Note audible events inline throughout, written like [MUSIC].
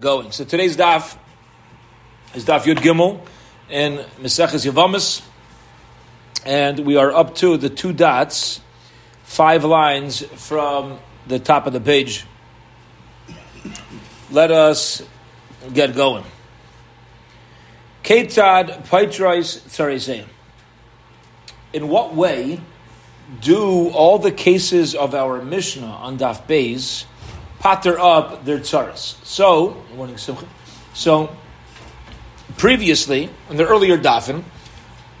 going. So today's daf is daf Yud Gimel in Meseches Yavamis, and we are up to the two dots, five lines from the top of the page. Let us get going. Ketad Paitrais Tzarizeh. In what way do all the cases of our Mishnah on Daf Beis patter up their tzaras. So, morning. So, previously, in the earlier dafin,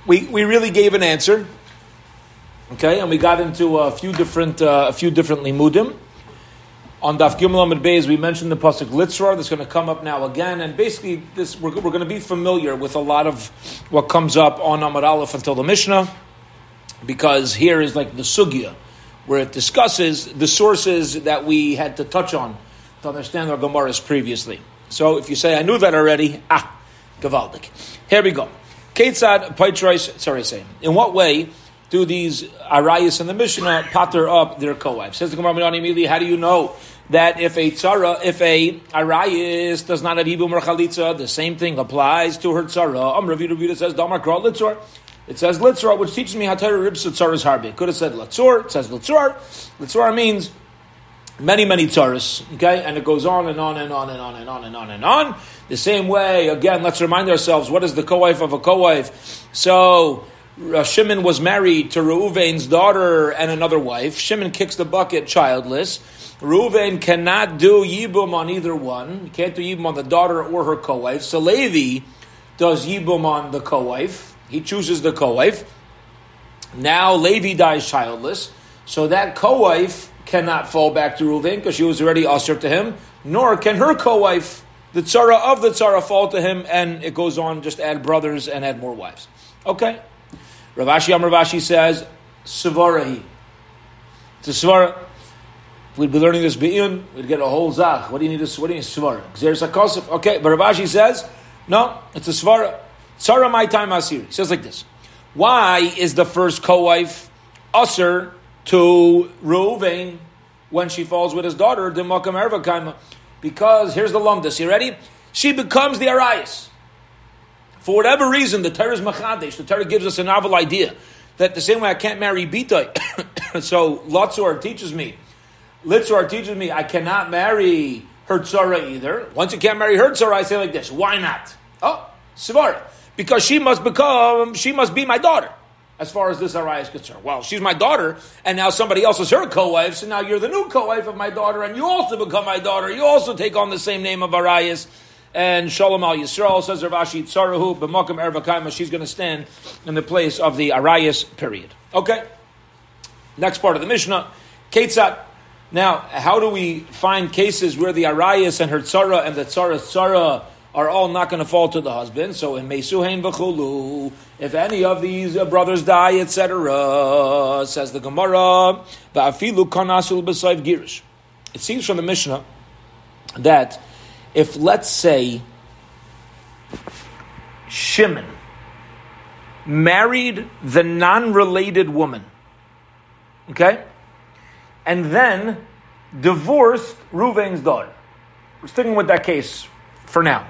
we, we really gave an answer. Okay, and we got into a few different uh, a few different limudim. On Daf Gimel Amud Beis, we mentioned the pasuk Litzrar that's going to come up now again, and basically this we're, we're going to be familiar with a lot of what comes up on Amud Aleph until the Mishnah, because here is like the sugya where it discusses the sources that we had to touch on to understand our Gemaras previously. So if you say, I knew that already, ah, Gavaldik. Here we go. Ketzad Paitrais sorry, say. In what way do these Arayas in the Mishnah patter up their co-wives? Says the Gemara immediately, how do you know that if a tzara, if a Arayas does not have Ibum or Chalitza, the same thing applies to her tzara? Um, Rav says, Damar Kral. It says Litzor, which teaches me how to ribs tzar is harbi. It could have said Litzor. It says Litzor. Litzor means many, many tzaras. Okay, and it goes on and on and on and on and on and on and on. The same way, again, let's remind ourselves: what is the co-wife of a co-wife? So. Uh, Shimon was married to Reuven's daughter and another wife. Shimon kicks the bucket childless. Reuven cannot do Yibum on either one. He can't do Yibum on the daughter or her co-wife. So Levi does Yibum on the co-wife. He chooses the co-wife. Now Levi dies childless, so that co-wife cannot fall back to Reuven because she was already usher to him, nor can her co-wife, the tzara of the tzara, fall to him, and it goes on, just add brothers and add more wives. Okay. Rav Ashi Amar Rashi says, Savarahi. It's a svara. We'd be learning this be'iyun, we'd get a whole zach. What do you need to, what do you need? Okay, but Rav Ashi says, no, it's a svara. Tzara my time asiri. Says like this. Why is the first co-wife usher to Reuven when she falls with his daughter, Ervakaima? Because here's the lumdus. You ready? She becomes the Arias. For whatever reason, the Torah is Machadesh. The Torah gives us a novel idea that the same way I can't marry Bita, [COUGHS] so Latzor teaches me, Litzor teaches me I cannot marry her tzara either. Once you can't marry her tzara, I say like this: Why not? Oh, Svara because she must become, she must be my daughter, as far as this Araya is concerned. Well, she's my daughter, and now somebody else is her co-wife, so now you're the new co-wife of my daughter, and you also become my daughter. You also take on the same name of Arias. And Shalom al Yisrael says Ravashi Tzarahu b'makam ervakaima. She's going to stand in the place of the Arias period. Okay. Next part of the Mishnah, Ketzat. Now, how do we find cases where the Arias and her Tzara and the Tzara Tzara are all not going to fall to the husband. So in Mesuhain v'chulu, if any of these uh, brothers die, etc., says the Gemara, ba'afilu kanasul b'sayv girish. It seems from the Mishnah that if, let's say, Shimon married the non-related woman, okay, and then divorced Ruvain's daughter. We're sticking with that case for now.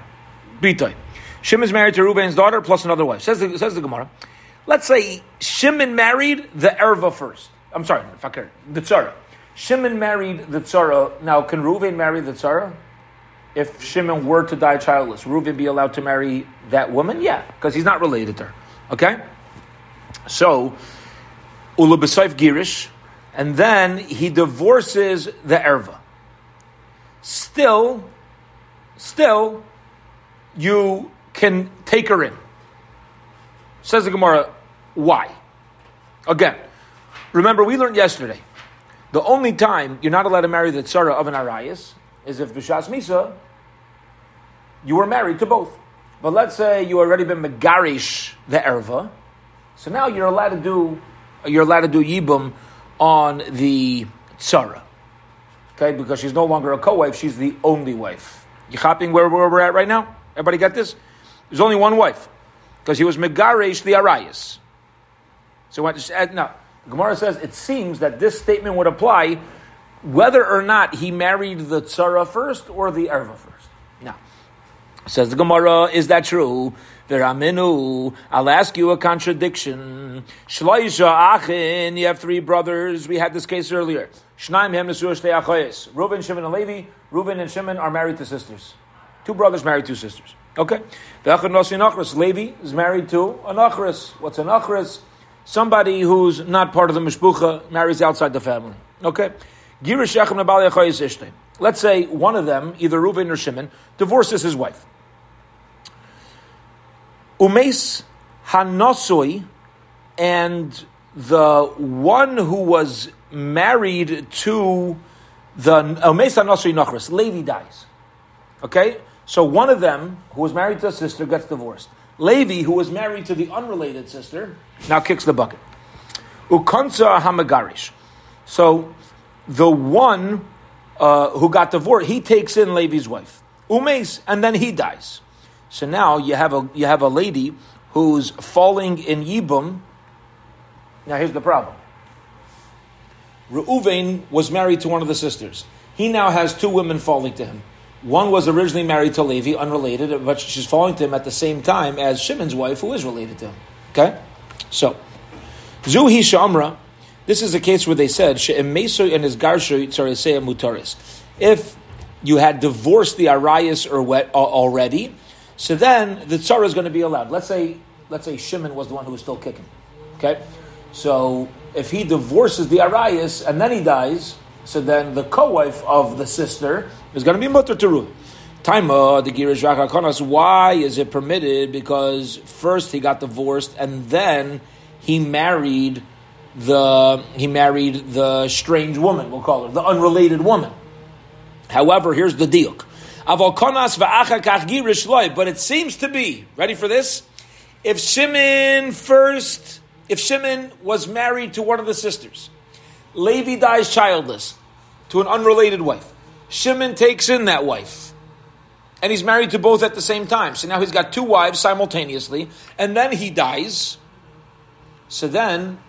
Bitoy. Shimon is married to Reuben's daughter plus another wife. Says the, says the Gemara. Let's say Shimon married the Erva first. I'm sorry, Fakir, the Tzara. Shimon married the Tzara. Now, can Reuven marry the Tzara? If Shimon were to die childless, Reuven be allowed to marry that woman? Yeah, because he's not related to her. Okay? So, Ula Girish, and then he divorces the Erva. Still, still, you can take her in. Says the Gemara, why? Again, remember we learned yesterday, the only time you're not allowed to marry the tzara of an arayas is if b'shas misa you were married to both. But let's say you already been megarish the erva, so now you're allowed to do you're allowed to do yibum on the tzara. Okay, because she's no longer a co-wife; she's the only wife. You hopping where, where we're at right now? Everybody get this? There's only one wife because he was Megaresh the Arias. So now, Gemara says it seems that this statement would apply whether or not he married the Tzara first or the Erva first. Now, says the Gemara, is that true? Veraminu, I'll ask you a contradiction. Shloisha Achin, you have three brothers. We had this case earlier. Shnaim Hem Reuben, Shimon, and Levi. Reuben and Shimon are married to sisters. Two brothers married two sisters. Okay. Levi is married to an Achris. What's an Achris? Somebody who's not part of the Mishpucha marries outside the family. Okay. Let's say one of them, either Reuven or Shimon, divorces his wife. Umes Hanosoi and the one who was married to the Umes Hanosoi Nachris, Levi dies. Okay? So one of them, who was married to a sister, gets divorced. Levi, who was married to the unrelated sister, now kicks the bucket. Ukansa Hamagarish. So the one uh, who got divorced, he takes in Levi's wife. Umes, and then he dies. So now you have a you have a lady who's falling in Yibum. Now here's the problem. Reuven was married to one of the sisters. He now has two women falling to him. One was originally married to Levi, unrelated, but she's to him at the same time as Shimon's wife, who is related to him. Okay? So, Zuhi Shamra, this is a case where they said, She Meso and his mutaris. If you had divorced the Arias or wet, uh, already, so then the tzara is going to be allowed. Let's say, let's say Shimon was the one who was still kicking. Okay, so if he divorces the Arias and then he dies, so then the co-wife of the sister is going to be mutter to Ruth. Taima, uh, the Girish Rakakonas, why is it permitted? Because first he got divorced and then he married the he married the strange woman, we'll call her, the unrelated woman. However, here's the deal. But it seems to be, ready for this? If Shimon first, if Shimon was married to one of the sisters, Levi dies childless to an unrelated wife. Shimon takes in that wife. And he's married to both at the same time. So now he's got two wives simultaneously. And then he dies. So then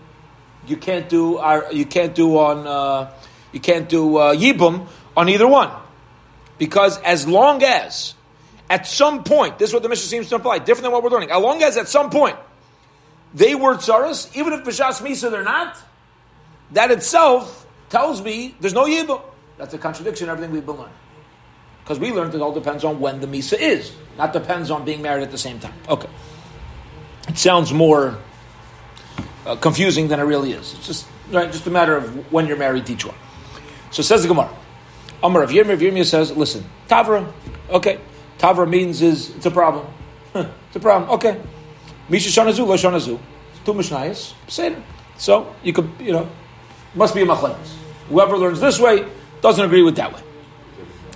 you can't do you can't do on uh, you can't do uh, yibum on either one. Because as long as, at some point, this is what the mission seems to imply, different than what we're learning, as long as at some point they were tsaras, even if B'shas Misa they're not, that itself tells me there's no Yibum. That's a contradiction everything we've been learning. Because we learned it all depends on when the Misa is, not depends on being married at the same time. Okay. It sounds more uh, confusing than it really is. It's just, right, just a matter of when you're married to each one. So says the Gemara. Amar of Yirmiyah, says, listen, Tavra, okay. Tavra means is, it's a problem. [LAUGHS] it's a problem, okay. Misha Shanazu, Lo Shanazu. Two Mishnayas, Seder. So, you could, you know, must be a machlekes. Whoever learns this way doesn't agree with that way.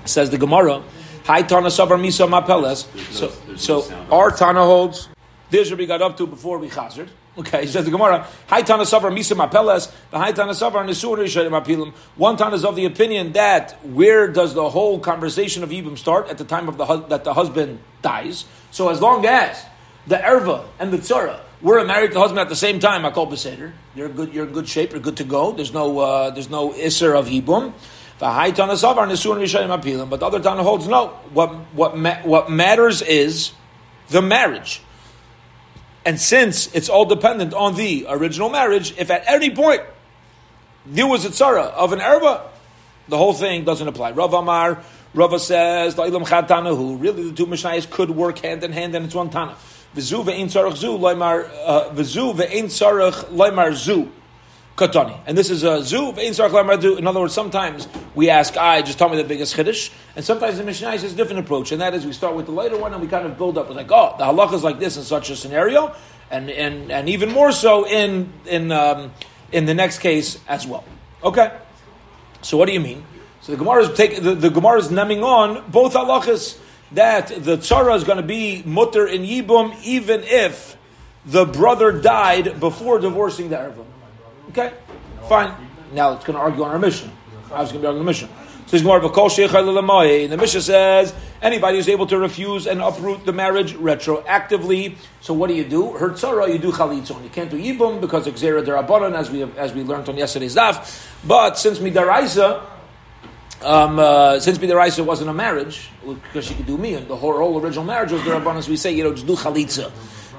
Says the Gemara, Hi Tana Savar Misa Mapeles. So, so our Tana holds, this we got up to before we chazard. Okay, he says the Gemara, Hai Tana Savar Misa Mapeles, the Hai Tana Savar Nisur Rishadim Apilim. One Tana is of the opinion that where does the whole conversation of Yibum start? At the time of the that the husband dies. So as long as the Erva and the Tzara were married to husband at the same time, I call Beseder. You're good. You're in good shape. You're good to go. There's no. Uh, there's no iser of Yibum. But the other Tana holds no. What what ma- what matters is the marriage. And since it's all dependent on the original marriage, if at any point there was a tzara of an erba, the whole thing doesn't apply. Rav Amar, Rava says, really the two Mishnayos could work hand in hand and it's one Tana. V'zu ve'ein tzarech zu, loimar, uh, v'zu ve'ein tzarech loimar zu. Katani. And this is a zu ve'ein tzarech loimar zu. In other words, sometimes we ask, I, just tell me the biggest chiddush. And sometimes the Mishnah has a different approach. And that is we start with the lighter one and we kind of build up. We're like, oh, the halacha is like this in such a scenario. And, and, and even more so in, in, um, in the next case as well. Okay. So what do you mean? So the Gemara is take, the, the Gemara is nemming on both halachas that the tzara is going to be mutter in yibum even if the brother died before divorcing the erva. Okay, fine. Now it's going to argue on our mission. I was going to be arguing on the mission. So the Mishnah says anybody who's able to refuse and uproot the marriage retroactively. So what do you do? Her tzara, you do chalitzon. You can't do yibum because exera derabanan, as we have, as we learned on yesterday's daf. But since midaraisa, um, uh, since Bidaraisa wasn't a marriage, because she could do me, and the whole, whole original marriage was the Rabbanas, we say, you know, just do chalitza,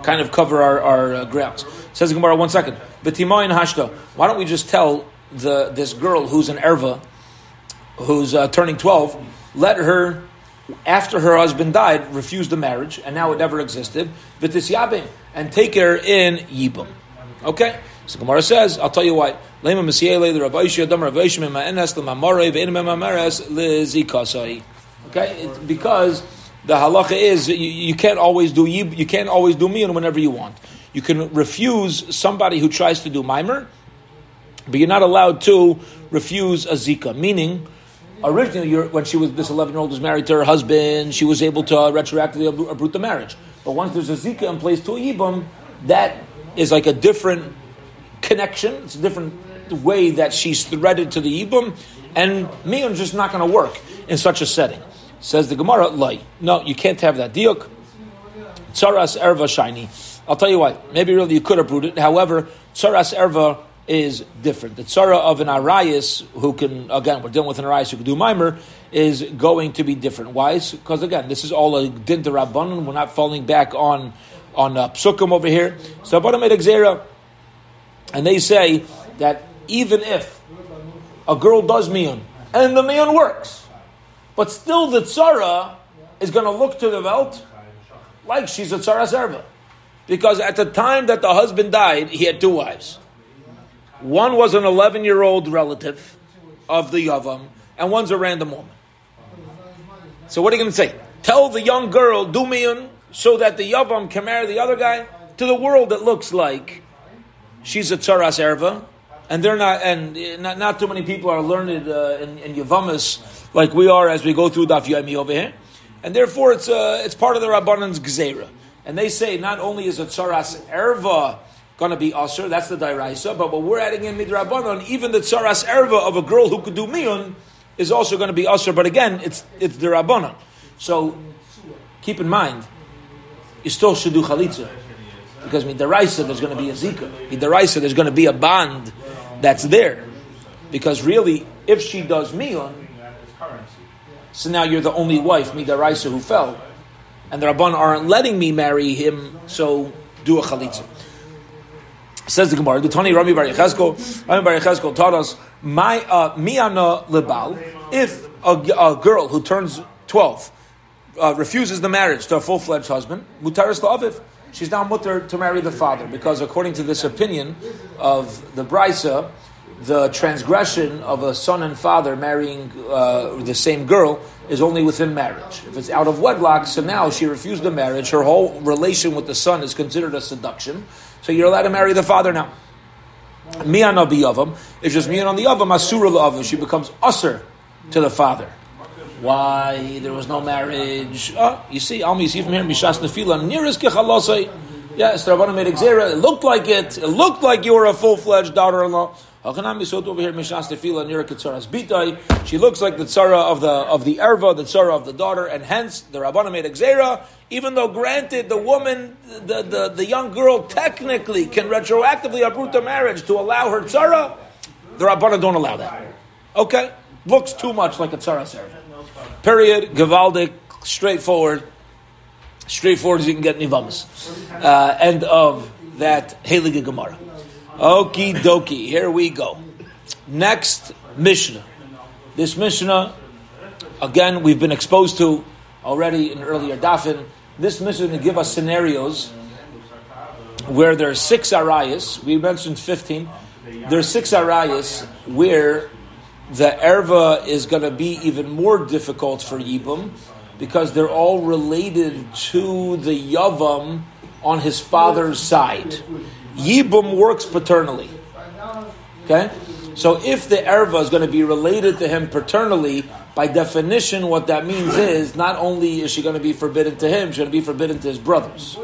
kind of cover our, our uh, grounds. Says Gemara, one second. B'timoyin hashta, why don't we just tell the this girl who's an erva, who's uh, turning 12, let her, after her husband died, refuse the marriage, and now it never existed, v'tis yabim, and take her in yibum. Okay? So Gemara says, I'll tell you why. Lema Mesiele, the Rabbi Adam Rav Ishim, Ma'enes, Mamare, Ve'enim Mamares, Lizikasai. Okay? Because the halacha is you, you, can't always do you, can't always do mian whenever you want. You can refuse somebody who tries to do mimer, but you're not allowed to refuse a zika. Meaning, originally, when she was this 11 year old was married to her husband, she was able to retroactively uproot the marriage. But once there's a zika in place to a yibam, that is like a different connection. It's a different way that she's threaded to the Yibum, and Miyun just not going to work in such a setting. Says the Gemara, Lai. No, you can't have that. Diuk, Tsaras Erva Shiny. I'll tell you what, maybe really you could have brewed it. However, Tsaras Erva is different. The Tsara of an Arias, who can, again, we're dealing with an Arias who can do Mimer, is going to be different. Why? Because, again, this is all a Dinta Rabbanon. We're not falling back on on uh, Psukim over here. So, Rabbanon made a and they say that even if a girl does miyun and the miyun works, but still the tzara is going to look to the welt like she's a tzara serva. Because at the time that the husband died, he had two wives. One was an 11 year old relative of the Yavam, and one's a random woman. So what are you going to say? Tell the young girl, do miyun, so that the Yavam can marry the other guy? To the world, it looks like she's a tzaras erva, and they're not, and not, not too many people are learned uh, in, in Yavamas like we are as we go through Daf Yomi over here, and therefore it's uh, it's part of the Rabbanan's Gzeira. And they say not only is a tzaras erva going to be usher, that's the dairaisa, but what we're adding in midrabanan, even the tzaras erva of a girl who could do miyun is also going to be usher. But again, it's it's the rabbanan. So keep in mind, you still should do chalitza. Because midaraisa, there's going to be a zika. Midaraisa, there's going to be a bond that's there. Because really, if she does miyun, so now you're the only wife, midaraisa, who fell. And the Rabban aren't letting me marry him, so do a chalitza. Says the Gemara, the Tani Rami Bar Yechezkel, Rami Bar Yechezkel taught us, my uh, miana lebal, if a, a, girl who turns 12 uh, refuses the marriage to a full-fledged husband, mutaris la'aviv, she's now mutter to marry the father because according to this opinion of the brisa, the transgression of a son and father marrying uh, the same girl is only within marriage. If it's out of wedlock, so now she refused the marriage. Her whole relation with the son is considered a seduction. So you're allowed to marry the father now. Yavam. If just me on the yavam, asura the she becomes usher to the father. Why there was no marriage? Oh, you see, Almi, see from here, Mishas Nefila, nearest Kechalosai. Yes, the Rabbanim made It looked like it. It looked like you were a full fledged daughter in law. Over here, Mishas Nefila, near Ketzaras Bitai. She looks like the tzara of the of the erva, the tzara of the daughter, and hence the Rabbanim made Xera, even though granted the woman, the, the, the young girl technically can retroactively uproot the marriage to allow her tzara, the Rabbanim don't allow that. Okay? Looks too much like a tzara servant. Period. Gavaldik. Straightforward. Straightforward as you can get Nivamas. Uh, end of that Heilige Gemara. Okie dokie. Here we go. Next Mishnah. This Mishnah, again, we've been exposed to already in earlier Dafin. This Mishnah to give us scenarios where there are six arayas. We mentioned 15. There are six arayas where the erva is going to be even more difficult for Yibum because they're all related to the Yavam on his father's side. Yibum works paternally. Okay? So if the erva is going to be related to him paternally, by definition, what that means is not only is she going to be forbidden to him, she's going to be forbidden to his brothers.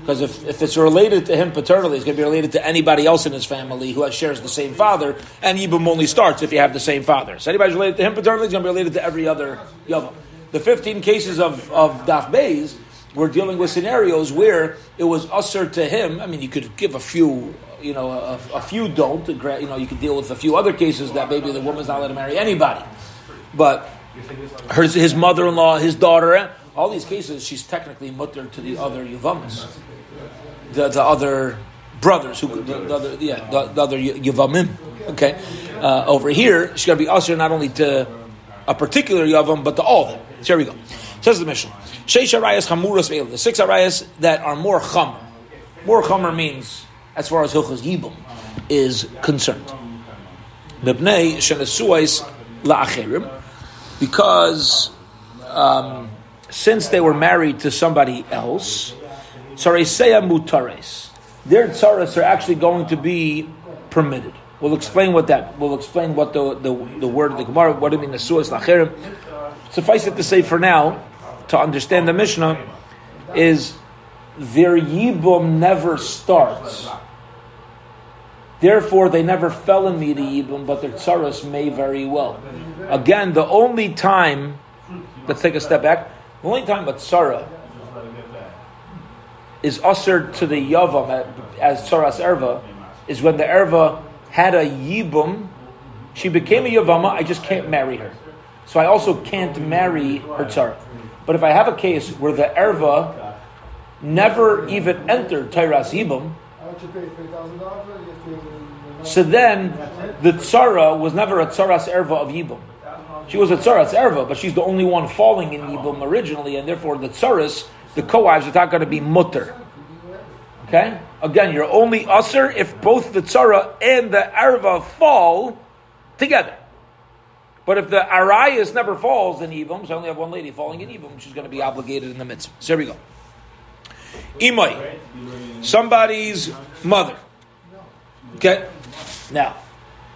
Because if, if it's related to him paternally, it's going to be related to anybody else in his family who shares the same father, and Yibum only starts if you have the same father. So anybody's related to him paternally is going to be related to every other Yavam. The 15 cases of, of Daf Beis, we're dealing with scenarios where it was usher to him. I mean, you could give a few, you know, a, a few don't. You know, you could deal with a few other cases that maybe the woman's not allowed to marry anybody. but her, his mother-in-law, his daughter, all these cases, she's technically mutter to the other Yavamas, the, the other brothers, who the, the other, yeah, the, the other Yavamim. Okay, uh, over here, she's going to be usher not only to a particular Yavam, but to all of them. So here we go. Says the mission. Sheish arayas chamuras The six arayas that are more chum. More chummer means, as far as hilchos yibum is concerned. Mibnei shenesuais la'acherim, because um, since they were married to somebody else, tzareseya mutares, their tzaras are actually going to be permitted. We'll explain what that. We'll explain what the the, the word of the Gemara. What do you mean nesuas la'acherim? Suffice it to say, for now, to understand the Mishnah, is their yibum never starts Therefore, they never fell in Mida Yibum, but their tsaras may very well. Again, the only time, let's take a step back, the only time a tsara is ushered to the Yavam as tsaras erva is when the erva had a Yibum, she became a Yavama, I just can't marry her. So I also can't marry her tsara. But if I have a case where the erva never even entered Tairas Yibum, so then, the tzara was never a tzaras erva of Yibum. She was a tzaras erva, but she's the only one falling in Yibum originally, and therefore the tzaras, the co-wives, are not going to be mutter. Okay? Again, you're only usher if both the tzara and the erva fall together. But if the arayas never falls in Yibum, so I only have one lady falling in Yibum, she's going to be obligated in the mitzvah. So here we go. Imai, somebody's mother. Okay? Now,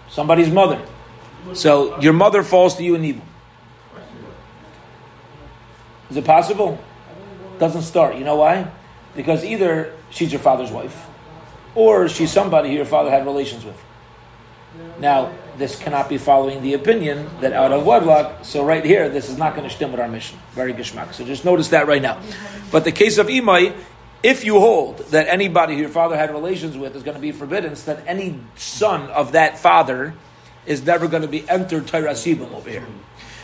somebody's mother. So your mother falls to you in evil. Is it possible? Doesn't start. You know why? Because either she's your father's wife, or she's somebody who your father had relations with. Now, this cannot be following the opinion that out of wedlock, so right here, this is not going to stem with our mission. Very geschmack. So just notice that right now. But the case of Imai, if you hold that anybody who your father had relations with is going to be forbidden, so any son of that father is never going to be entered Tairasibim over here.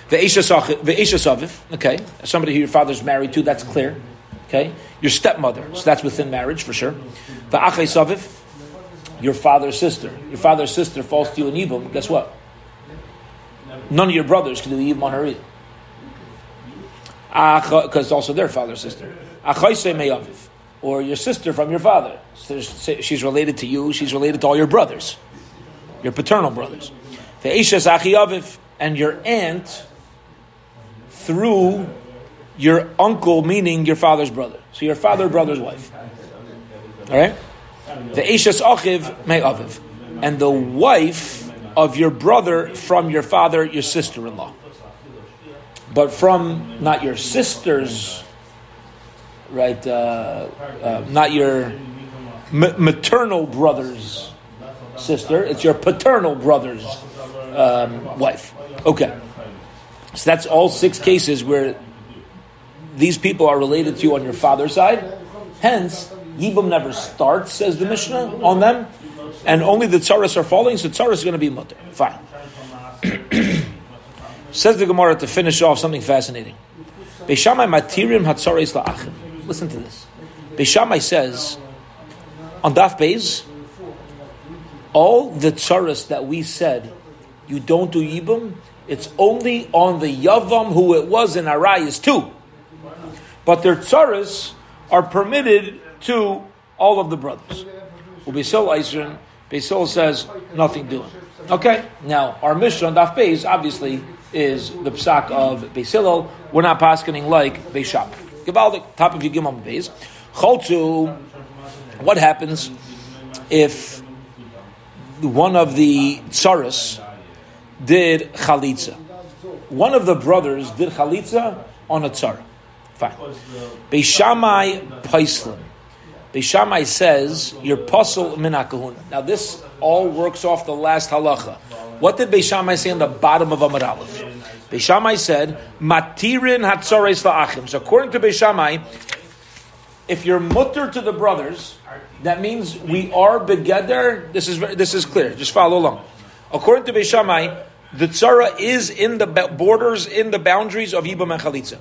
The Ishasaviv, okay, somebody who your father's married to, that's clear. Okay, your stepmother, so that's within marriage for sure. The Savif, your father's sister. Your father's sister falls to you in Ibum, guess what? None of your brothers can do Ibum on her either. Because also their father's sister or your sister from your father. So she's related to you, she's related to all your brothers, your paternal brothers. Isha's and your aunt through your uncle, meaning your father's brother. So your father, brother's wife. All right? The Eishes Achiv may Aviv. And the wife of your brother from your father, your sister in law. But from not your sister's right? Uh, uh, not your maternal brother's sister; it's your paternal brother's um, wife. Okay, so that's all six cases where these people are related to you on your father's side. Hence, Yibum never starts, says the Mishnah, on them, and only the tzaras are falling. So tzaras is going to be mutter. Fine. [CLEARS THROAT] says the Gemara to finish off something fascinating. Beishamai matirim hatzaris la'achim. Listen to this. Beishamai says on Daf Beis, all the tsaras that we said you don't do yibum, it's only on the yavam who it was in Arayas too. But their tsaras are permitted to all of the brothers. Ubesil Eisrin, Beisil says nothing doing. Okay, now our mission on Daf Beis obviously is the psak of Beisilol. We're not paskening like Beishap. Gebaldik, top of your Gimel base. Cholzu, what happens if one of the tsaras did chalitza? One of the brothers did chalitza on a tsar. Fine. Beishamai Paislim. Beishamai says, you're puzzle minakahuna. Now this all works off the last halacha. What did Beishamai say on the bottom of Amud Aleph? Beishamai said, "Matirin hatzores la'achim." So according to Beishamai, if you're mutter to the brothers, that means we are begeder. This is this is clear. Just follow along. According to Beishamai, the tzara is in the borders, in the boundaries of Yibam and Chalitza.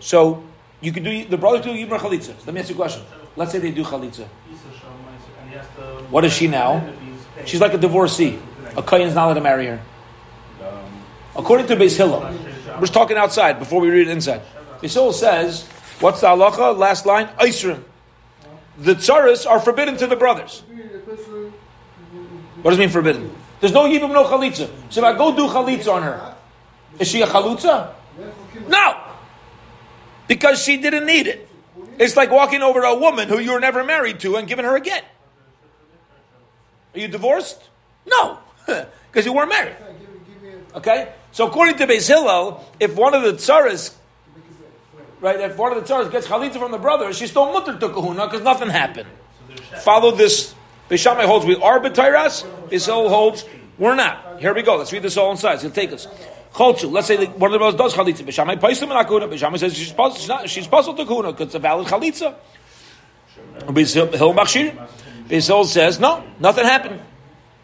So you can do the brothers do Yibam and Chalitza. Let me ask you a question. Let's say they do Chalitza. What is she now? She's like a divorcee. A is not allowed to marry her. According to Beis Hillel, we're talking outside before we read it inside. Beis Hillel says, what's the halacha? Last line, Isrim. The tzaras are forbidden to the brothers. What does it mean forbidden? There's no yibum, no chalitza. So if I go do chalitza on her, is she a chalutza? No! Because she didn't need it. It's like walking over to a woman who you were never married to and giving her a get. Are you divorced? No, [LAUGHS] because you weren't married. Okay? So according to Beis Hillel, if one of the tsaras, right, if one of the tsaras gets chalitza from the brother, she's still mutter to kahuna because nothing happened. Follow this. Beis Shammai holds we are b'tayras. Beis Hillel holds we're not. Here we go. Let's read this all. It's going to take us. Cholchu. Let's say one of the brothers does chalitza. Beis Shammai paisim and akuna. Beis Shammai says she's puzzled, she's, not, she's puzzled to kahuna because it's a valid chalitza. Beis Hillel machshir. Says no, nothing happened.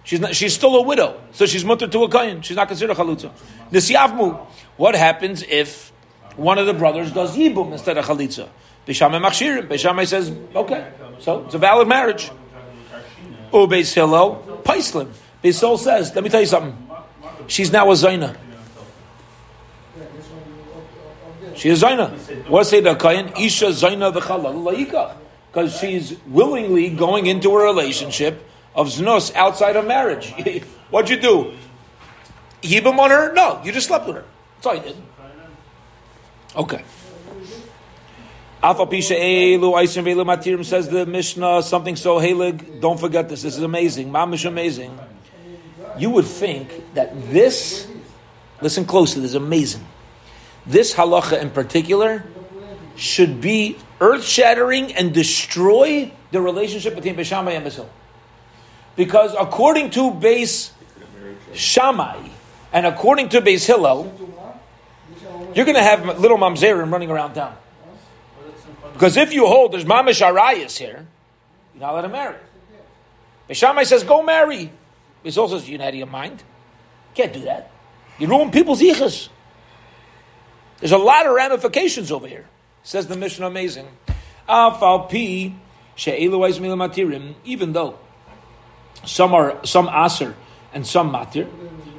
She's, not, she's still a widow, so she's mutter to a kohen. She's not considered chalutza. Nisiyavmu. What happens if one of the brothers does yibum instead of chalitza? Bishamay machshirim. Bishamay says, okay, so it's a valid marriage. Oh, Ubeis Hillel, paislim. Beisol says, let me tell you something. She's now a zaina. She is zaina. What say the kohen? Isha zaina v'chalal Because she's willingly going into a relationship of znos outside of marriage. [LAUGHS] What'd you do? Yibam on her? No, you just slept with her. That's all you did. Okay. Says the Mishnah something so halig. Don't forget this. This is amazing. Mamish amazing. You would think that this, listen closely, this is amazing. This halacha in particular should be earth shattering and destroy the relationship between Beshamai and Basil. Because according to Beis Shammai and according to Beis Hillel, you're going to have little mamzerim running around town. Because if you hold there's mamish arayas here, you're not allowed to marry. Beis says, go marry. Beis also you're out of your mind. Can't do that. You ruin people's yichas. There's a lot of ramifications over here. Says the Mishnah amazing. Even though some are some aser and some matir.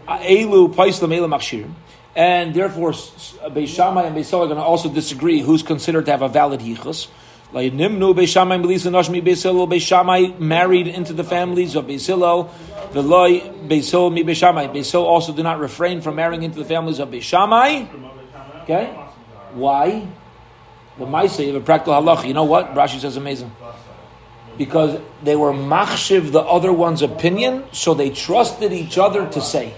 Elu. And therefore, Beis and Beis are going to also disagree who's considered to have a valid yichus. Nimnu Beis Shammai Nashmi Beis Hillel Beis married into the families of Beis Hillel. The loy Beis Hillel mi Beis Shammai. Beis Hillel also do not refrain from marrying into the families of Beis. Okay, why? The Maisa of a practical halacha. You know what? Rashi says amazing because they were machshiv the other one's opinion, so they trusted each other to say.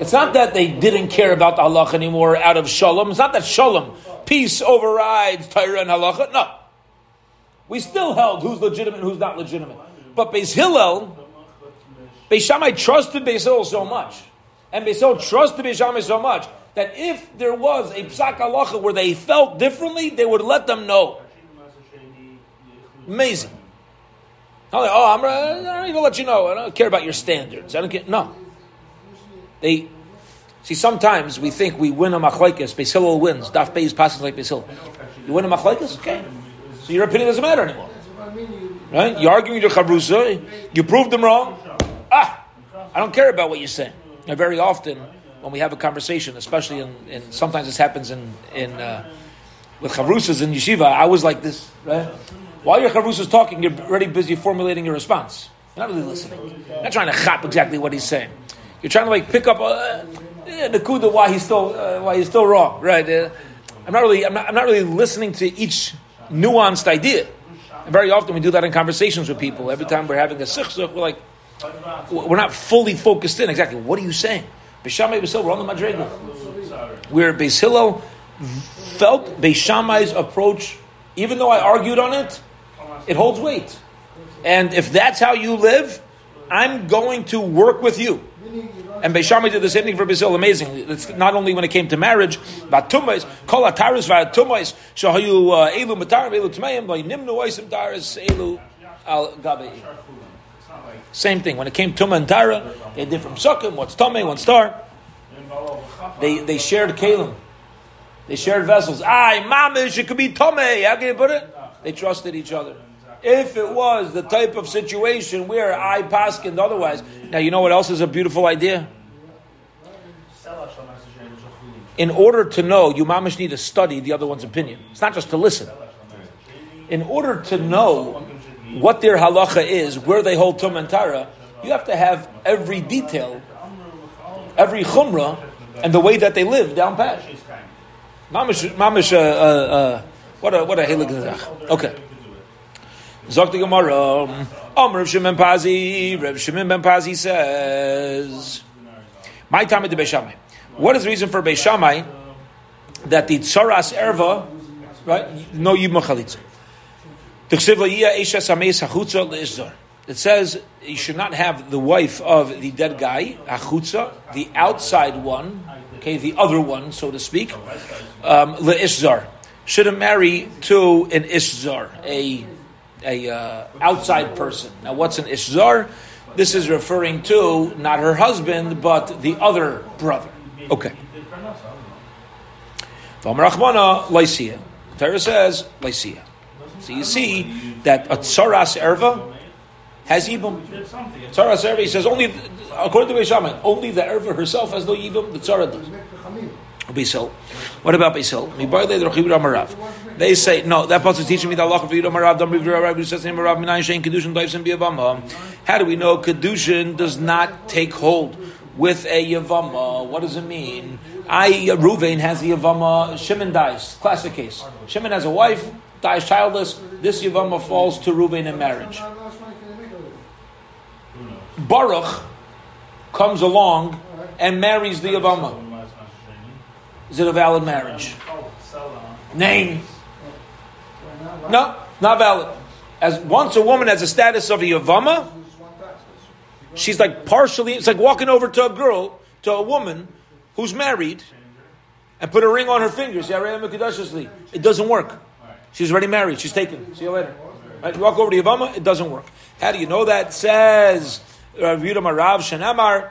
It's not that they didn't care about the halach anymore out of shalom. It's not that shalom, peace overrides Torah and halacha. No. We still held who's legitimate and who's not legitimate. But Beis Hillel, Beis Shammai trusted Beis Hillel so much, and Beis Hillel trusted Beis Shammai so much, that if there was a psak halacha where they felt differently, they would let them know. Amazing. Like, oh, I'm, I don't even let you know. I don't care about your standards. I don't care. No. They see. Sometimes we think we win a machlekes. Beis Hillel wins. Daf Beis passes like Beis Hillel. You win a machlekes, okay? So your opinion doesn't matter anymore, right? You're arguing your chavrusa. You proved them wrong. Ah, I don't care about what you say. Now, very often when we have a conversation, especially in, in sometimes this happens in in uh, with chavrusas in yeshiva, I was like this, right? While your chavrusa is talking, you're already busy formulating your response. You're not really listening. You're not trying to chop exactly what he's saying. You're trying to like pick up uh, the kuda why he's still uh, why he's still wrong, right? Uh, I'm not really I'm not, I'm not really listening to each nuanced idea. And very often we do that in conversations with people. Every time we're having a sichsuch, we're like we're not fully focused in exactly what are you saying. Beishamai Basil, we're on the Madrega. Where Beis felt Beishamai's approach, even though I argued on it, it holds weight. And if that's how you live, I'm going to work with you. And Beishami did the same thing for Basil. Amazingly, it's not only when it came to marriage, but tumais, kol ataris v'atumais, shahayu uh, elu matar elu tmeim, by nimnu oisim taris elu al gabei. Same thing. When it came to Tumah and Tara, they did from Sukkot, what's Tumah, what's Tar. They, they shared Kalim. They shared vessels. Aye, mamish, it could be Tomei. How can you put it? They trusted each other. If it was the type of situation where I paskined otherwise, now you know what else is a beautiful idea? In order to know, you mamish need to study the other one's opinion. It's not just to listen. In order to know what their halacha is, where they hold tum and tara, you have to have every detail, every chumrah, and the way that they live down pat. Mamish, mamish, uh, uh, uh, what a what a Okay. Zok the Gemara. Um, Rav Shimon Pazi. Rav Shimon Ben Pazi says, "My time at the Beishamai. What is the reason for Beishamai that the tsaras erva, right? No yibma chalitza. It says you should not have the wife of the dead guy, achutza, the outside one, okay, the other one, so to speak, um, leishzar. Shouldn't marry to an ishzar, a a uh, outside person. Now, what's an ishzar? This is referring to not her husband, but the other brother. Okay. V'amarachmana leisia. Torah says leisia. So you see that a tsaras erva has ibum. Tsaras erva, he says only according to Beishaman, only the erva herself has no ibum. The tzara does. Beisil. What about Beisil? They say no. That pasuk is teaching me that Allah for Yidom Marav Dam Rav who says Marav Minayin Shein Kedushin Daivsim Biyavama. How do we know Kedushin does not take hold with a Yavama? What does it mean? I uh, Ruvain has the Yavama. Shimon dies. Classic case. Shimon has a wife, dies childless. This Yavama falls to Ruvain in marriage. Baruch comes along and marries the Yavama. Is it a valid marriage? Oh, Name. No, not valid. As once a woman has a status of a Yavama, she's like partially, it's like walking over to a girl, to a woman who's married, and put a ring on her fingers. It doesn't work. She's already married. She's taken. See you later. Right? You walk over to Yavama, it doesn't work. How do you know that? Says uh, Rav Yudah Marav Shanamar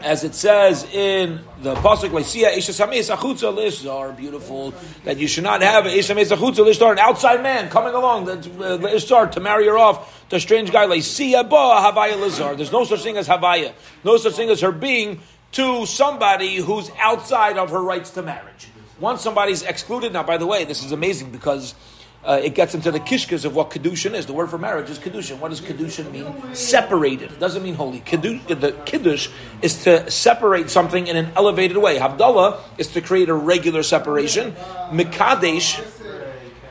as it says in the pasuk Leisia Ishasamis Achutza Lishzar, beautiful that you should not have Ishasamis Achutza Lishzar, an outside man coming along Lishzar to marry her off to a strange guy Leisia Ba Havaya Lizar. There's no such thing as Havaya, no such thing as her being to somebody who's outside of her rights to marriage. Once somebody's excluded, now by the way, this is amazing because uh, it gets into the kishkas of what kedushin is. The word for marriage is kedushin. What does kedushin mean? Separated. It doesn't mean holy. Kiddush, the kiddush is to separate something in an elevated way. Havdalah is to create a regular separation. Mikadesh,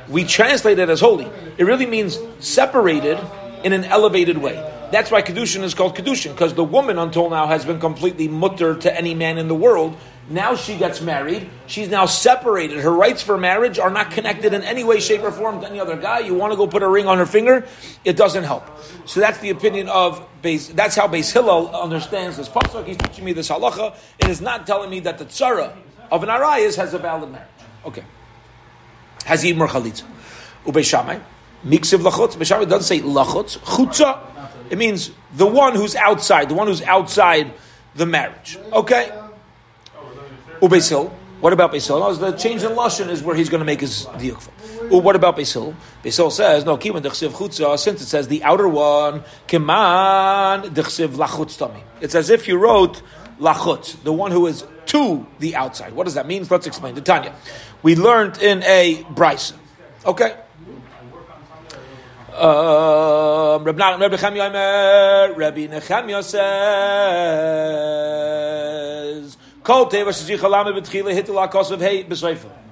we translate it as holy. It really means separated in an elevated way. That's why kedushin is called kedushin because the woman until now has been completely mutter to any man in the world now she gets married. She's now separated. Her rights for marriage are not connected in any way, shape, or form to any other guy. You want to go put a ring on her finger, it doesn't help. So that's the opinion of Beis. That's how Beis Hillel understands this pasuk. He's teaching me this halacha. It is not telling me that the tzara of an arayas has a valid marriage. Okay. Has yimur chalitza. Ubeishamai. Miksiv lachutz. Beishamai doesn't say lachutz. Chutza. It means the one who's outside, the one who's outside the marriage. Okay? Ubesil. What about Beis No, the change in lashon is where he's going to make his diuk. What about Beis Hill? says no. Kiman dechsiv chutza. Since it says the outer one, kiman dechsiv lachutz tami. It's as if you wrote lachutz, the one who is to the outside. What does that mean? Let's explain. Tanya. We learned in a brisa. Okay. Reb Nachman, Reb Uh, Rabbi Nechemia says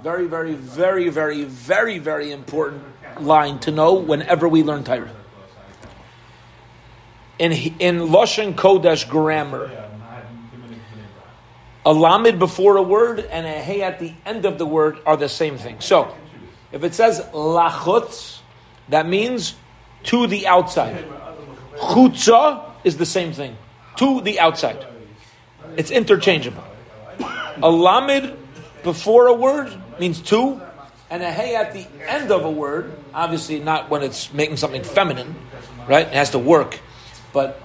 very, very, very, very, very, very important line to know whenever we learn Torah. In, in Lashon Kodesh grammar, a lamid before a word and a hey at the end of the word are the same thing. So, if it says lachutz, that means to the outside. Chutza is the same thing, to the outside. It's interchangeable. A lamid before a word means two, and a hey at the end of a word, obviously not when it's making something feminine, right? It has to work. but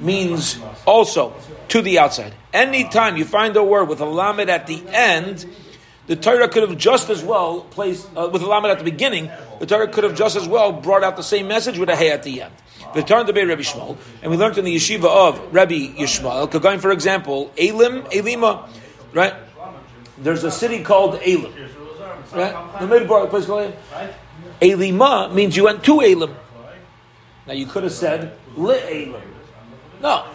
means also to the outside. Anytime you find a word with a lamed at the end, the Torah could have just as well placed uh, with a lamed at the beginning. The Torah could have just as well brought out the same message with a hey at the end. The Torah debate Rabbi Shmuel, and we learned in the yeshiva of Rabbi Yishmael, going for example, Elim, Elima, right? There's a city called Elim, right? The midbar, the place called Elima means you went to Elim. Now you could have said Le Elim. No,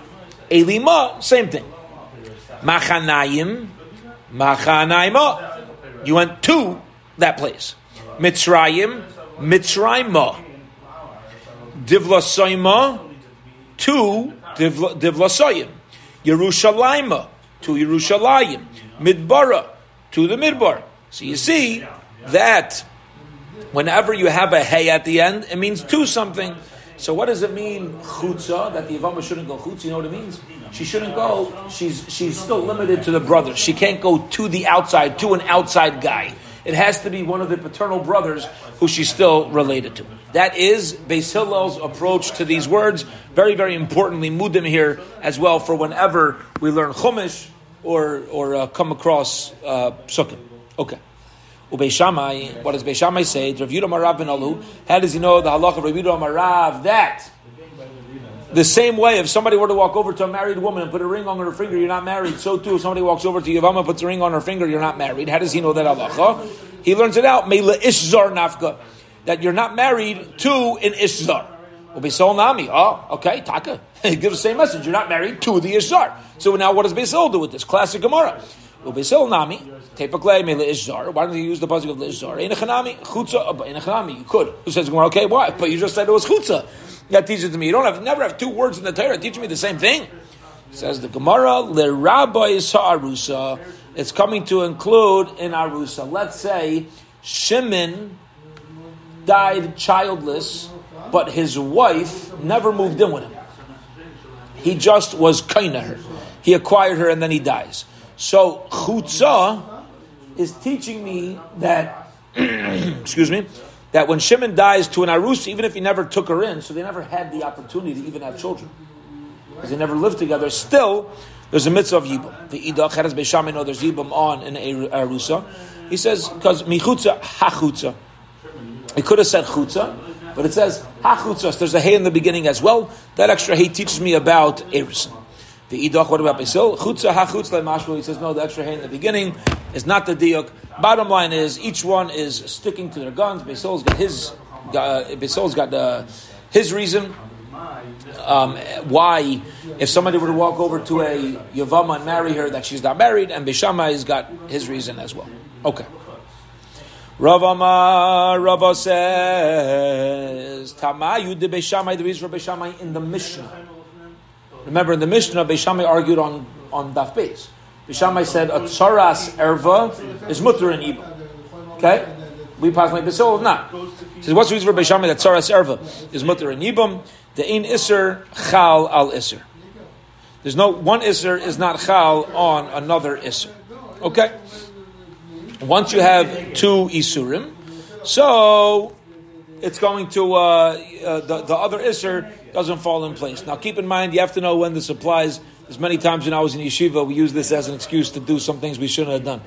Elima, same thing. Machanayim, Machanaima. You went to that place. Mitzrayim, Mitzrayma. Divlasoima to Divlasoyim. Yerushalayim to Yerushalayim. Midbara to the Midbar. So you see that whenever you have a hey at the end, it means to something. So what does it mean, chutza, that the Yavama shouldn't go chutz? You know what it means? She shouldn't go, she's, she's still limited to the brother. She can't go to the outside, to an outside guy. It has to be one of the paternal brothers who she's still related to. That is Beis Hillel's approach to these words. Very, very importantly, mudim here as well for whenever we learn Chumash or, or uh, come across uh, Sukkah. Okay. Ubeishamai, what does Beishamai say? Rav Yudah Marav ben Alu. How does he know the halach of Rav Yudah Marav that the same way, if somebody were to walk over to a married woman and put a ring on her finger, you're not married. So too, if somebody walks over to Yavama, puts a ring on her finger, you're not married. How does he know that halacha? He learns it out. Meila ishzar nafka, that you're not married to an ishzar. Ubisol nami. Oh, okay, taka. [LAUGHS] He gives the same message. You're not married to the ishzar. So now, what does Beisol do with this? Classic Gemara. Ubisol nami. Tepaklei meila ishzar. Why don't you use the buzzing of the ishzar? Einachanami chutza. Einachanami. You could. Who says? Okay, why? [LAUGHS] But you just said it was chutza. That teaches to me. You don't have never have two words in the Torah teaching me the same thing. Says the Gemara, le rabbi arusa. It's coming to include in arusa. Let's say Shimon died childless, but his wife never moved in with him. He just was kind of her. He acquired her and then he dies. So chutza is teaching me that, [CLEARS THROAT] excuse me, that when Shimon dies to an Arus, even if he never took her in, so they never had the opportunity to even have children, because they never lived together, still, there's a mitzvah of Yibam. The Idach, Cheres know there's Yibam on in Arusa. He says, because Michutza, Hachutza. He could have said Chutza, but it says Hachutza. So there's a hay in the beginning as well. That extra hay teaches me about Erusin. The Idach, what about Basil? Chutza, Hachutz, Mashma. He says, no, the extra hay in the beginning is not the Diuk. Bottom line is, each one is sticking to their guns. Basil's got his, uh, Basil's got his reason. Um, why, if somebody were to walk over to a Yavama and marry her, that she's not married, and Beishamai's got his reason as well. Okay. Ravama Rava says Tamayu de Beishamai. The reason for Beishamai in the Mishnah. Remember, in the Mishnah, Beishamai argued on on Daf Beis. Beishamai said a tsaras erva is mutter in ibum. Okay, we pass my Beisol not. He says what's the reason for Beishamai that tsaras erva is mutter in ibum? The ein iser chal al iser. There's no one iser is not chal on another iser. Okay. Once you have two isurim, so it's going to uh, uh, the, the other iser doesn't fall in place. Now, keep in mind you have to know when this applies. As many times when I was in yeshiva, we use this as an excuse to do some things we shouldn't have done.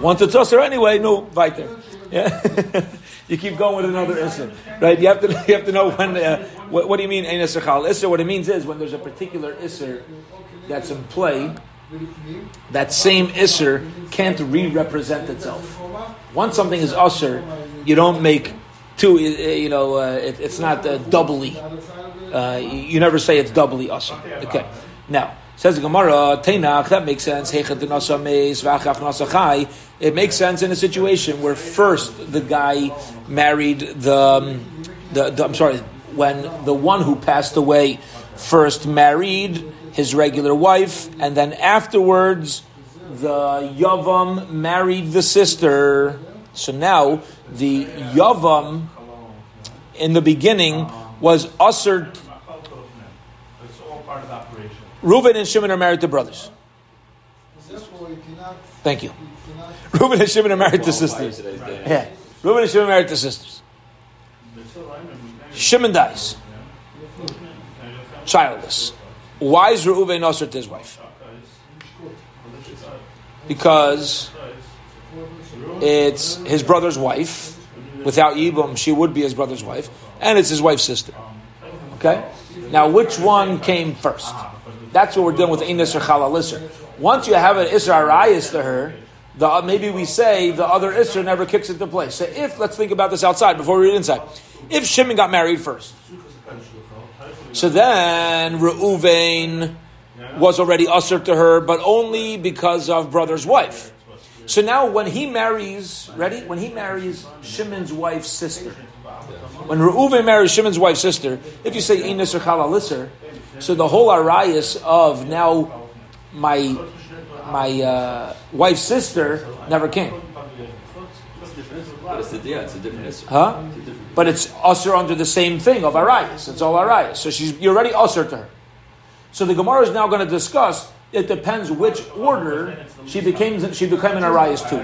Once it's usher anyway, no, there. Yeah, [LAUGHS] you keep going with another iser, right? You have to [LAUGHS] you have to know when. Uh, what, what, do you mean ein iser chal iser? What it means is when there's a particular iser that's in play that same Isser can't re-represent itself. Once something is Usser, you don't make two, you know, uh, it, it's not uh, doubly. Uh, you never say it's doubly Usser. Okay. Now, says the Gemara, Teinach, that makes sense. It makes sense in a situation where first the guy married the, um, the, the I'm sorry, when the one who passed away first married his regular wife, and then afterwards the Yavam married the sister. So now the Yavam in the beginning was ushered. Reuven and Shimon are married to brothers. Thank you. Reuven and Shimon are married to sisters. Yeah. Reuven and Shimon are married to sisters. Shimon dies. childless. Why is Reuven Nasr to his wife? Because it's his brother's wife. Without Yibum, she would be his brother's wife, and it's his wife's sister. Okay? Now, which one came first? That's what we're dealing with Inis or Chalalisr. Once you have an Isra Arayas to her, the, uh, maybe we say the other Isra never kicks into place. So if, let's think about this outside before we read inside. If Shimon got married first, so then Reuven was already usher to her, but only because of brother's wife. So now when he marries, ready? When he marries Shimon's wife's sister. When Reuven marries Shimon's wife's sister, if you say Inis or Chalalisr, so the whole arayas of now my my uh, wife's sister never came. But it's a, yeah, it's a different issue. Huh? But it's usher under the same thing of arayas. It's all arayas. So she's you're already usher to her. So the Gemara is now going to discuss. It depends which order she became. She became an arayas too.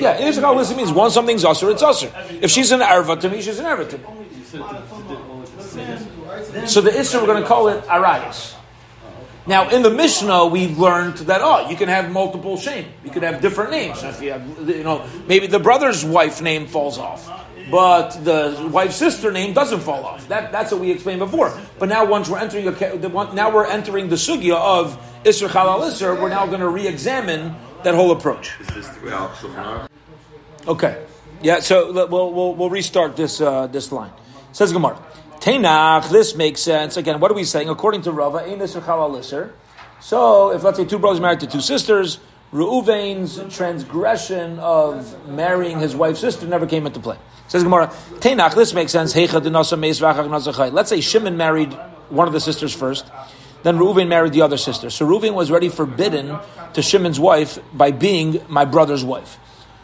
Yeah, Yisrael means once something's usher, it's usher. If she's an erva to me, she's an erva to me. So the Isra, we're going to call it arayas. Now, in the Mishnah, we learned that oh, you can have multiple shame. You could have different names. If you have, you know, maybe the brother's wife name falls off, but the wife's sister name doesn't fall off. That, that's what we explained before. But now, once we're entering a, now we're entering the sugya of Isra Chalal Isra, we're now going to re-examine that whole approach. Okay. Yeah. So we'll we'll, we'll restart this uh, this line. Says Gemara. Tenach, this makes sense. Again, what are we saying? According to Rava, So, if let's say two brothers married to two sisters, Reuven's transgression of marrying his wife's sister never came into play. Says Gemara, Tenach, this makes sense. Let's say Shimon married one of the sisters first, then Reuven married the other sister. So Reuven was already forbidden to Shimon's wife by being my brother's wife.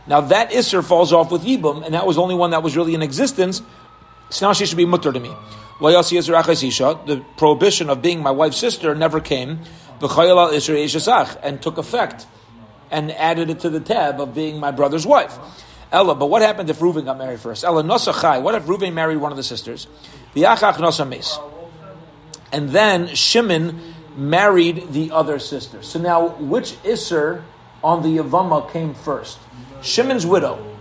Now that Isser falls off with Yibum, and that was the only one that was really in existence now she should be mutter to me. The prohibition of being my wife's sister never came, and took effect, and added it to the tab of being my brother's wife. Ella, but what happened if Reuven got married first? Ella nosachai. What if Reuven married one of the sisters? And then Shimon married the other sister. So now, which Isser on the Yavama came first? Shimon's widow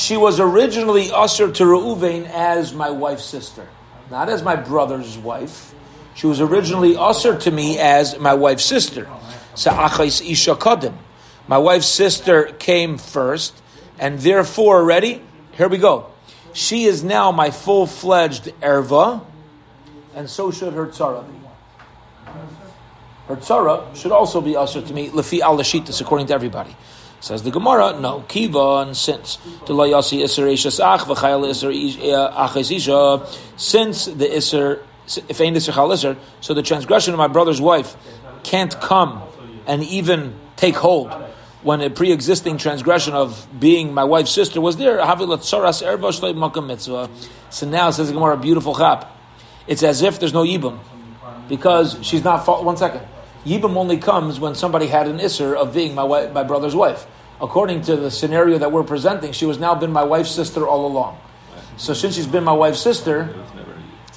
she was originally usher to Reuven as my wife's sister, not as my brother's wife. She was originally usher to me as my wife's sister. Sa'achais isha kadim. My wife's sister came first, and therefore, ready? Here we go. She is now my full fledged erva, and so should her tzara be. Her tzara should also be usher to me, lefi al according to everybody. Says the Gemara, no, kiva, and since the layasi iser ach v'chayel iser eh, isha, since the iser, if ain't iser chal iser, so the transgression of my brother's wife can't come and even take hold when a pre-existing transgression of being my wife's sister was there. So now says the Gemara, beautiful chap. It's as if there's no yibum because she's not. One second. Yibam only comes when somebody had an isser of being my, wife, my brother's wife. According to the scenario that we're presenting, she was now been my wife's sister all along. So since she's been my wife's sister,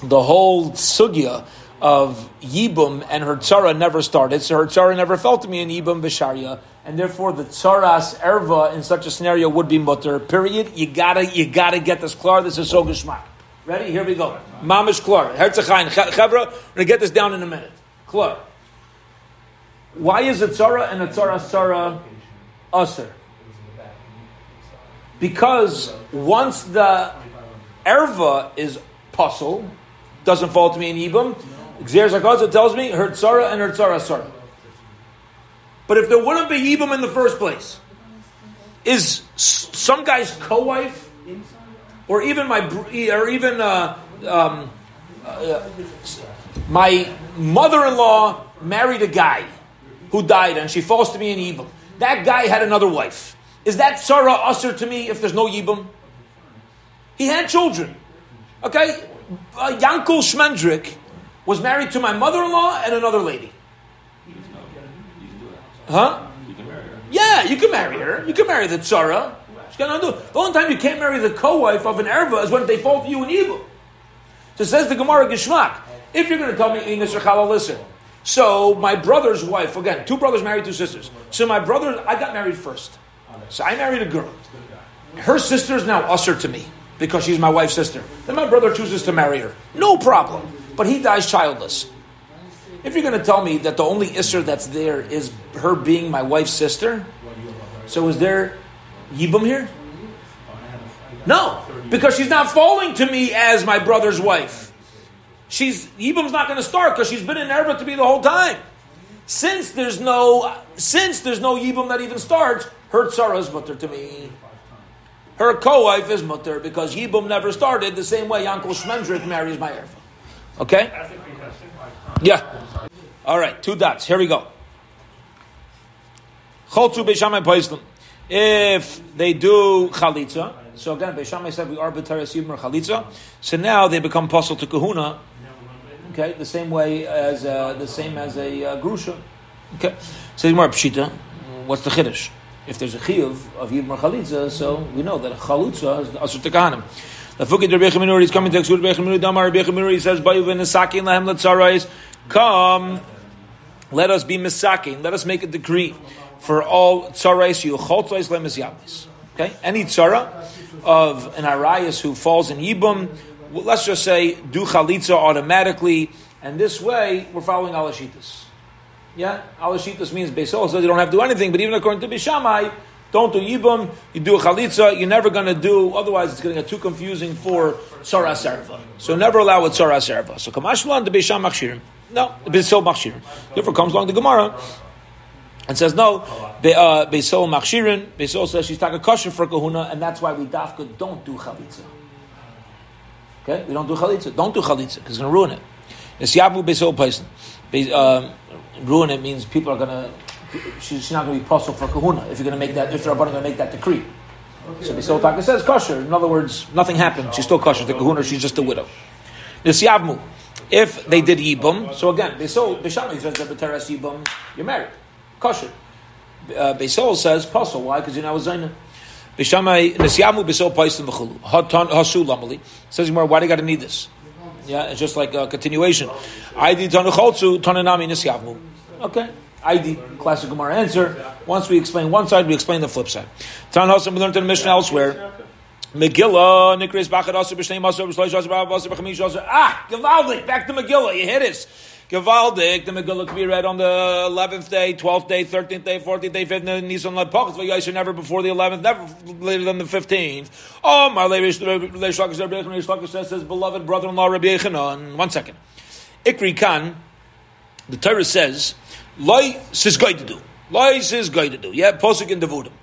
the whole sugya of Yibum and her tzara never started, so her tzara never fell to me in Yibum Bisharia, and therefore the tzaras erva in such a scenario would be mutter. Period. You gotta, you gotta get this klar. This is so geschmack. Ready? Here we go. Mamish klar. Herzechain. Chevra. We're gonna get this down in a minute. Klar. Why is a tzara and a tzara tzara? Because once the erva is puzzle, doesn't fall to me in Ibam, Xer tells me her tzara and her tzara tzara. But if there wouldn't be Ibam in the first place, is some guy's co-wife, or even my, or even uh, um, uh, my mother-in-law married a guy who died and she falls to me in Yibam. That guy had another wife. Is that Sarah usher to me if there's no Yibam? He had children. Okay? Uh, Yankel Schmendrick was married to my mother in law and another lady. Huh? Yeah, you can marry her. You can marry the tzara. The only time you can't marry the co-wife of an erva is when they fall to you in evil. So says the Gemara Gishmak. If you're going to tell me Enos or listen. So my brother's wife, again, two brothers married two sisters. So my brother, I got married first. So I married a girl. Her sister is now usher to me because she's my wife's sister. Then my brother chooses to marry her. No problem. But he dies childless. If you're going to tell me that the only isser that's there is her being my wife's sister, so is there yibum here? No, because she's not falling to me as my brother's wife. She's yibum's not going to start because she's been in Erva to me the whole time. Since there's no since there's no yibum that even starts, her tzara is mutter to me. Her co-wife is mutter because yibum never started the same way Yankel Shmendrik marries my Erva. Okay? Yeah. All right, two dots. Here we go. If they do chalitza, so again, Beishamai said we B'teres Yibmer chalitza, so now they become puzzle to kahuna, okay, the same way as, uh, the same as a uh, grusha. Okay, so more pshita, what's the chiddush? If there's a chiyuv of Yibmer chalitza, so we know that a is asur tekahanim. The Fukid Rabbi Chaminuri is coming to Exud Rabbi Chaminuri Damar Rabbi Chaminuri says Bayu v'nesaki and lahem letzarais come let us be misakin let us make a decree for all tzarais you choltzais lemes yamis okay any tzara of an arayas who falls in yibum let's just say do chalitza automatically and this way we're following alashitas yeah alashitas means beisol says you don't have to do anything but even according to bishamai don't do yibum. You do a chalitza. You're never going to do. Otherwise, it's going to get too confusing for tzara serva. So never allow a tzara serva. So kamashlan the beisham machshirim. No, beisol machshirim. Therefore, comes along the Gemara and says no. Uh, beisol machshirin. Beisol says she's talking kosher for kahuna, and that's why we dafka don't do chalitza. Okay, we don't do chalitza. Don't do chalitza because it's going to ruin it. It's yavu beisol person. Um, ruin it means people are going to she's not going to be possible for kahuna if you're going to make that if the rabbanim going to make that decree. Okay. So Bisol Taka says kosher. In other words, nothing happened. She's still kosher. The kahuna, she's just a widow. Nisyavmu. If they did yibum, so again, Bisol Bishami says that b'teres yibum, you're married, kosher. Uh, Bisol says possible. Why? Because you're now a zayna. Bishamai Nisyamu Bisol Paisim V'chulu Hasu Lamali says more. Why do you got to need this? Yeah, it's just like a continuation. I did Tanu Cholzu Tananami Nisyavmu. Okay. ID, classic Gemara answer. Once we explain one side, we explain the flip side. Tan Hasan, we learned in the mission elsewhere. Megillah, Nikris Bachad Asa B'Shnei Masa B'Shloish B'Chamish Asa. Ah, Gevaldik, back to Megillah, you hit us. Gevaldik, the Megillah can be read on the 11th day, 12th day, 13th day, 14th day, 15th day, Nisan Lepachas, V'Yais never before the 11th, never later than the 15th. Oh, my Rabbi Reish says, beloved brother-in-law Rabbi Yechanan. One second. Ikri Khan, the Torah says, Loi says going to do. Loi says going to do. Yeah, posuk in Devudim.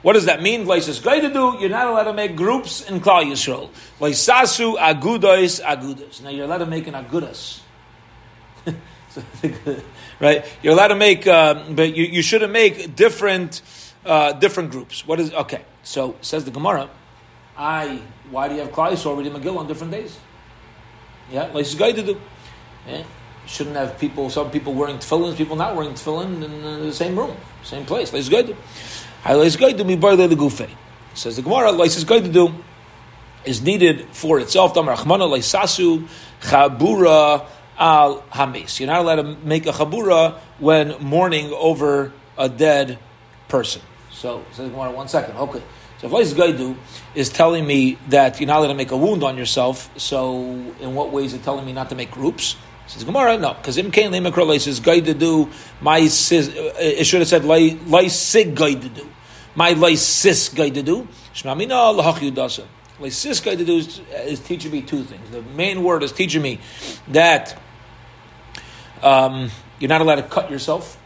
What does that mean? Loi says going to do. You're not allowed to make groups in Klal Yisrael. Loi sasu agudos agudos. Now you're allowed to make an agudas. [LAUGHS] right? You're allowed to make, uh, but you, you shouldn't make different uh, different groups. What is okay? So says the Gemara. I why do you have Klal Yisrael reading on different days? Yeah, like it's going to do. Yeah shouldn't have people, some people wearing tefillin, people not wearing tefillin in the same room, same place. It's good. It's good to be by the gufe. Says the Gemara, it's good to do is needed for itself. sasu chabura al hamis. You're not allowed to make a chabura when mourning over a dead person. So, says one second. Okay. So Leis Gaidu is telling me that you're not allowed to make a wound on yourself, so in what ways is it telling me not to make groups? Says Gemara, no, because Im Kain guy to do my sis. It should have said lay sig guy to do my lay sis guy to do. Shmamina lahach yudasa. Lay sis guy to do is, is teaching me two things. The main word is teaching me that um, you're not allowed to cut yourself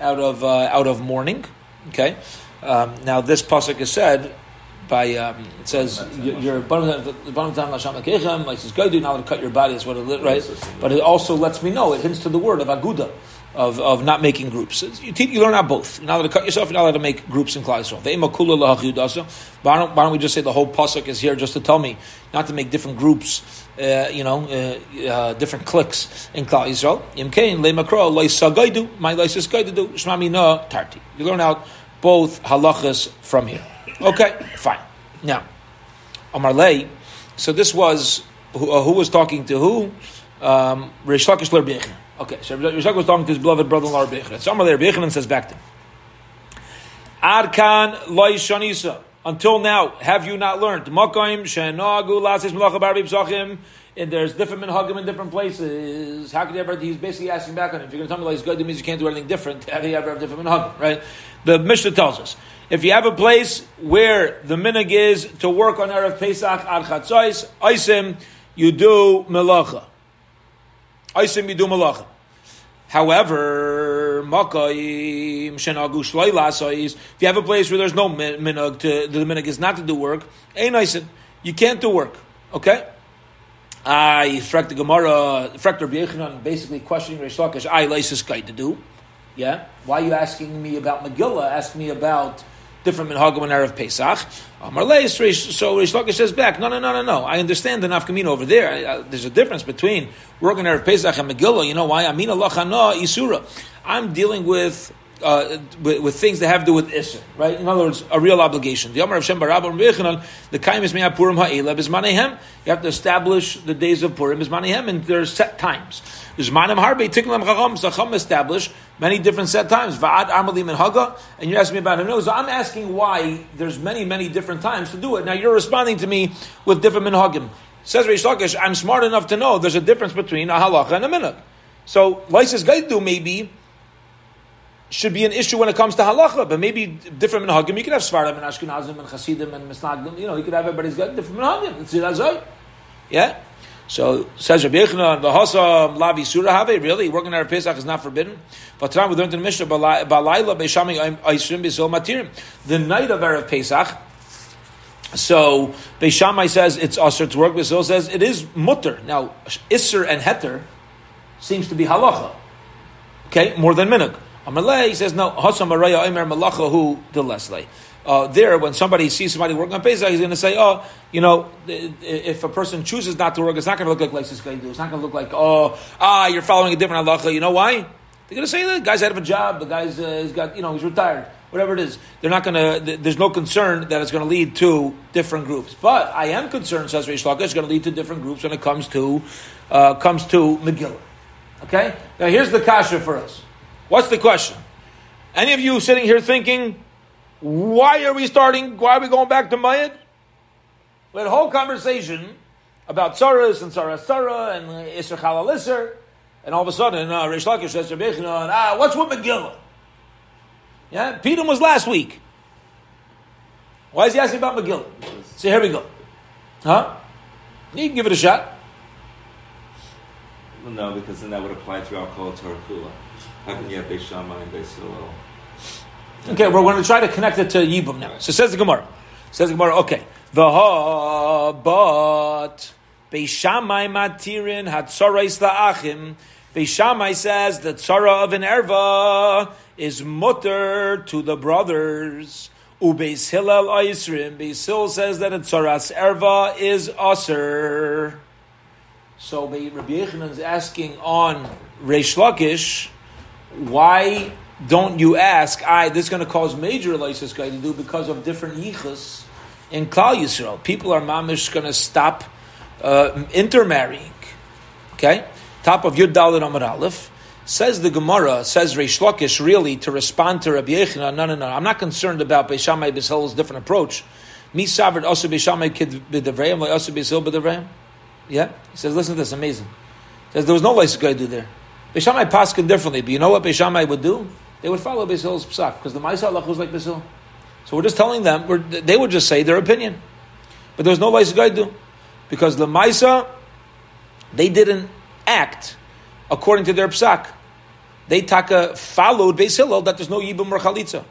out of uh, out of mourning. Okay. Um, now this pasuk is said by um, it says your bottom time lasham akechem like says do now to cut your body. Is what it right? But it also lets me know it hints to the word of aguda of, of not making groups. You, teach, you learn out both. You're not allowed to cut yourself you're not allowed to make groups in Klal Yisrael. Why don't, why don't we just say the whole pasuk is here just to tell me not to make different groups uh, you know uh, uh, different cliques in Klal Yisrael Yimkein lemakro loisagaidu my loisagaidu shmami na tarti you learn out both halachas from here Okay, fine. Now, Amar Lay, so this was who, uh, who was talking to who? Um, Lakish Okay, so Rish was talking to his beloved brother-in-law Bechner. Somewhere there, Bechner says back to him, Arkan loy shanisa. Until now, have you not learned? And there's different minhagim in different places. How could you ever? He's basically asking back on him. If you're going to tell me like good, it means you can't do anything different. How do you ever have different minhagim? Right? The Mishnah tells us if you have a place where the minhag is to work on erev Pesach ad chatzos, isim you do melacha. Isim you do melacha. However. If you have a place where there's no minhag, to, the minhag is not to do work, ain't isim. You can't do work. Okay. I frek the Gemara, frek Yechanan, basically questioning Reish Lakish. I this guy to do. Yeah. Why are you asking me about Megillah? Ask me about different minhagim and erev Pesach. So Reish Lakish says back, no, no, no, no, no. I understand the nafkamina over there. there's a difference between working erev Pesach and Megillah. You know why? I Amina lachana isura. I'm dealing with uh, with, with, things that have to do with Isser, right? In other words, a real obligation. The Amar of Shem Barabba the Kaim is Purim Ha'ela Bismanehem. You have to establish the days of Purim Bismanehem, and there are set times. Bismanem Harbe Tiklam Chacham Zacham establish many different set times. Va'ad Amalim and Haga, and you're asking me about him. So I'm asking why there's many, many different times to do it. Now you're responding to me with different minhagim. Says Reish Lakish, I'm smart enough to know there's a difference between a halacha and a minhag. So, Lysis Gaidu maybe should be an issue when it comes to halacha, but maybe different minhagim. You could have Svardim and Ashkenazim and Hasidim and Misnagdim. You know, you could have everybody's got different minhagim. It's it Yeah. So says Rabbi Yechina, the Hasa Lavi Surah Have really working at a Pesach is not forbidden. But tonight we learned in the Mishnah Balayla Beishami Aisrim Bisil Matirim. The night of erev Pesach. So Beishamai says it's usher to work. Bisil says it is mutter. Now Isser and Heter seems to be halacha. Okay, more than minhag. Amalei, says, no, Hasam Araya Omer Malacha Hu Dilesle. Uh, there, when somebody sees somebody working on Pesach, he's going to say, oh, you know, if a person chooses not to work, it's not going to look like Lysis do. It's not going to look like, oh, ah, you're following a different halacha. You know why? They're going to say the guy's out of a job, the guy's uh, he's got, you know, he's retired, whatever it is. They're not going to. There's no concern that it's going to lead to different groups. But I am concerned, says Reish Lakish, it's going to lead to different groups when it comes to uh, comes to Megillah. Okay, now here's the kasha for us. What's the question? Any of you sitting here thinking, why are we starting? Why are we going back to Mayad? We had a whole conversation about Tsaras and Tzara Tzara and Isser Chalal Isser, and all of a sudden, uh, Reish Lakish says to ah, what's with Megillah? Yeah, Peter was last week. Why is he asking about Megillah? So here we go. Huh? You can give it a shot. Well, no, because then that would apply throughout Kol Torah Kula. Okay, we're going to try to connect it to Yibum now. So says the Gemara. Says the Gemara, okay. The ha, but Beis Shammai matirin hatzorais la'achim. Beis Shammai says the tzara of an erva is mutter to the brothers. Ubeis Hillel Aisrim. Beis says that a tzaras erva is aser. So Rabbi Yechanan is asking on Reish Lakish, why don't you ask, I, this is going to cause major lysis guy to do because of different yichus in Klal Yisrael. People are mamish going to stop uh, intermarrying. Okay? Top of Yud Dalit Amud Aleph. Says the Gemara, says Reish Lakish, really, to respond to Rabbi Yechina, no, no, no, I'm not concerned about Beishamai Bishel's different approach. Me savard also Beishamai kid b'devrayim, also Bishel b'devrayim. Yeah? He says, listen to this, amazing. He says, there was no lysis guy to do there. Beishamai paskin differently, but you know what Beishamai would do? They would follow Beisil's psak because the Maisa Allah was like Beisil. So we're just telling them, they would just say their opinion. But there was no Leis do because the Maisa, they didn't act according to their psak. They taka followed Beis Hillel that there's no Yibum or Chalitza.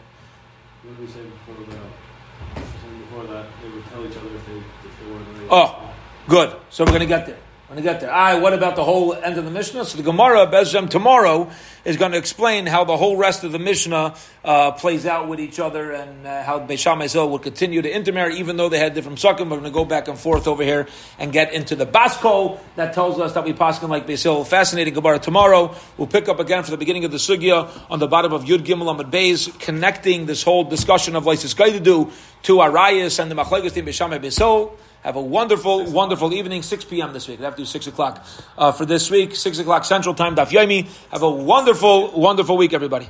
What did we say before that? Before that, they would tell each other if they, if they were. Oh, good. So we're going to get there going to get there. Ah, what about the whole end of the Mishnah? So the Gemara, Bezem, tomorrow is going to explain how the whole rest of the Mishnah uh, plays out with each other and uh, how Beisham Ezel will continue to intermarry even though they had different psukim. We're going to go back and forth over here and get into the Basko that tells us that we paskin like Beisil. Fascinating Gemara tomorrow. We'll pick up again for the beginning of the Sugya on the bottom of Yud Gimel Amud Beis, connecting this whole discussion of Lysis Gaidu to Arias and the Machlekes Beisham Beisil. Have a wonderful, wonderful evening. 6 p.m. this week. We have to do 6 o'clock uh, for this week. 6 o'clock Central Time. Daf Yomi. Have a wonderful, wonderful week, everybody.